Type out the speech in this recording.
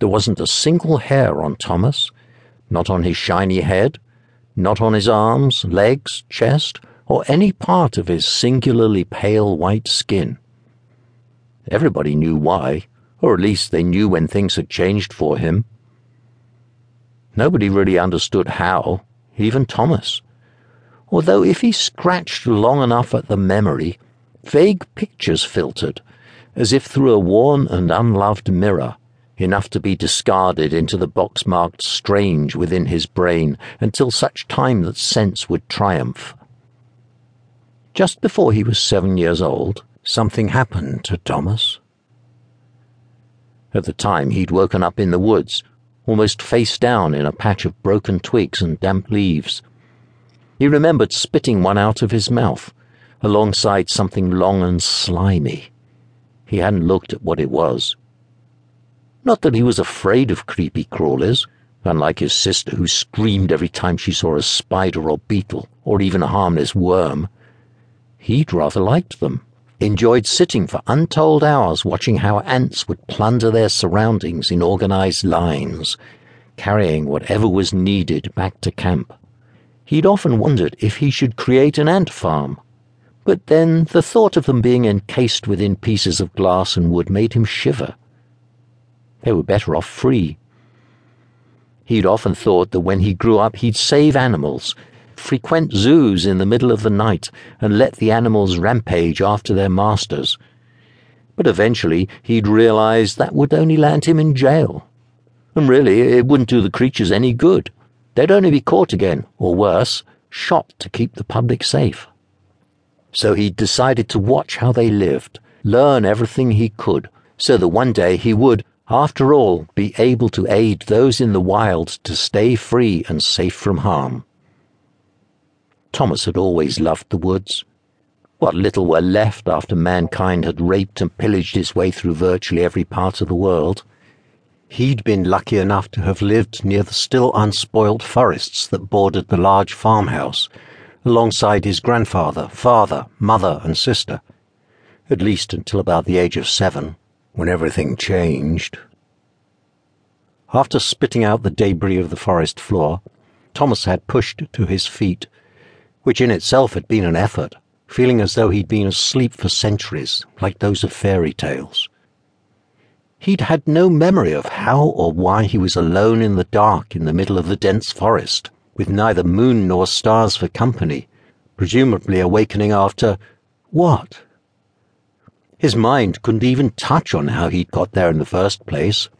There wasn't a single hair on Thomas, not on his shiny head, not on his arms, legs, chest, or any part of his singularly pale white skin. Everybody knew why, or at least they knew when things had changed for him. Nobody really understood how, even Thomas. Although if he scratched long enough at the memory, vague pictures filtered, as if through a worn and unloved mirror, enough to be discarded into the box marked strange within his brain until such time that sense would triumph. Just before he was seven years old, something happened to Thomas. At the time, he'd woken up in the woods, almost face down in a patch of broken twigs and damp leaves. He remembered spitting one out of his mouth, alongside something long and slimy. He hadn't looked at what it was. Not that he was afraid of creepy crawlers, unlike his sister who screamed every time she saw a spider or beetle, or even a harmless worm. He'd rather liked them enjoyed sitting for untold hours watching how ants would plunder their surroundings in organized lines, carrying whatever was needed back to camp. He'd often wondered if he should create an ant farm, but then the thought of them being encased within pieces of glass and wood made him shiver. They were better off free. He'd often thought that when he grew up he'd save animals frequent zoos in the middle of the night and let the animals rampage after their masters. But eventually he'd realized that would only land him in jail. And really, it wouldn't do the creatures any good. They'd only be caught again, or worse, shot to keep the public safe. So he decided to watch how they lived, learn everything he could, so that one day he would, after all, be able to aid those in the wild to stay free and safe from harm. Thomas had always loved the woods. What little were left after mankind had raped and pillaged its way through virtually every part of the world. He'd been lucky enough to have lived near the still unspoilt forests that bordered the large farmhouse, alongside his grandfather, father, mother, and sister. At least until about the age of seven, when everything changed. After spitting out the debris of the forest floor, Thomas had pushed to his feet which in itself had been an effort, feeling as though he'd been asleep for centuries, like those of fairy tales. He'd had no memory of how or why he was alone in the dark in the middle of the dense forest, with neither moon nor stars for company, presumably awakening after what? His mind couldn't even touch on how he'd got there in the first place,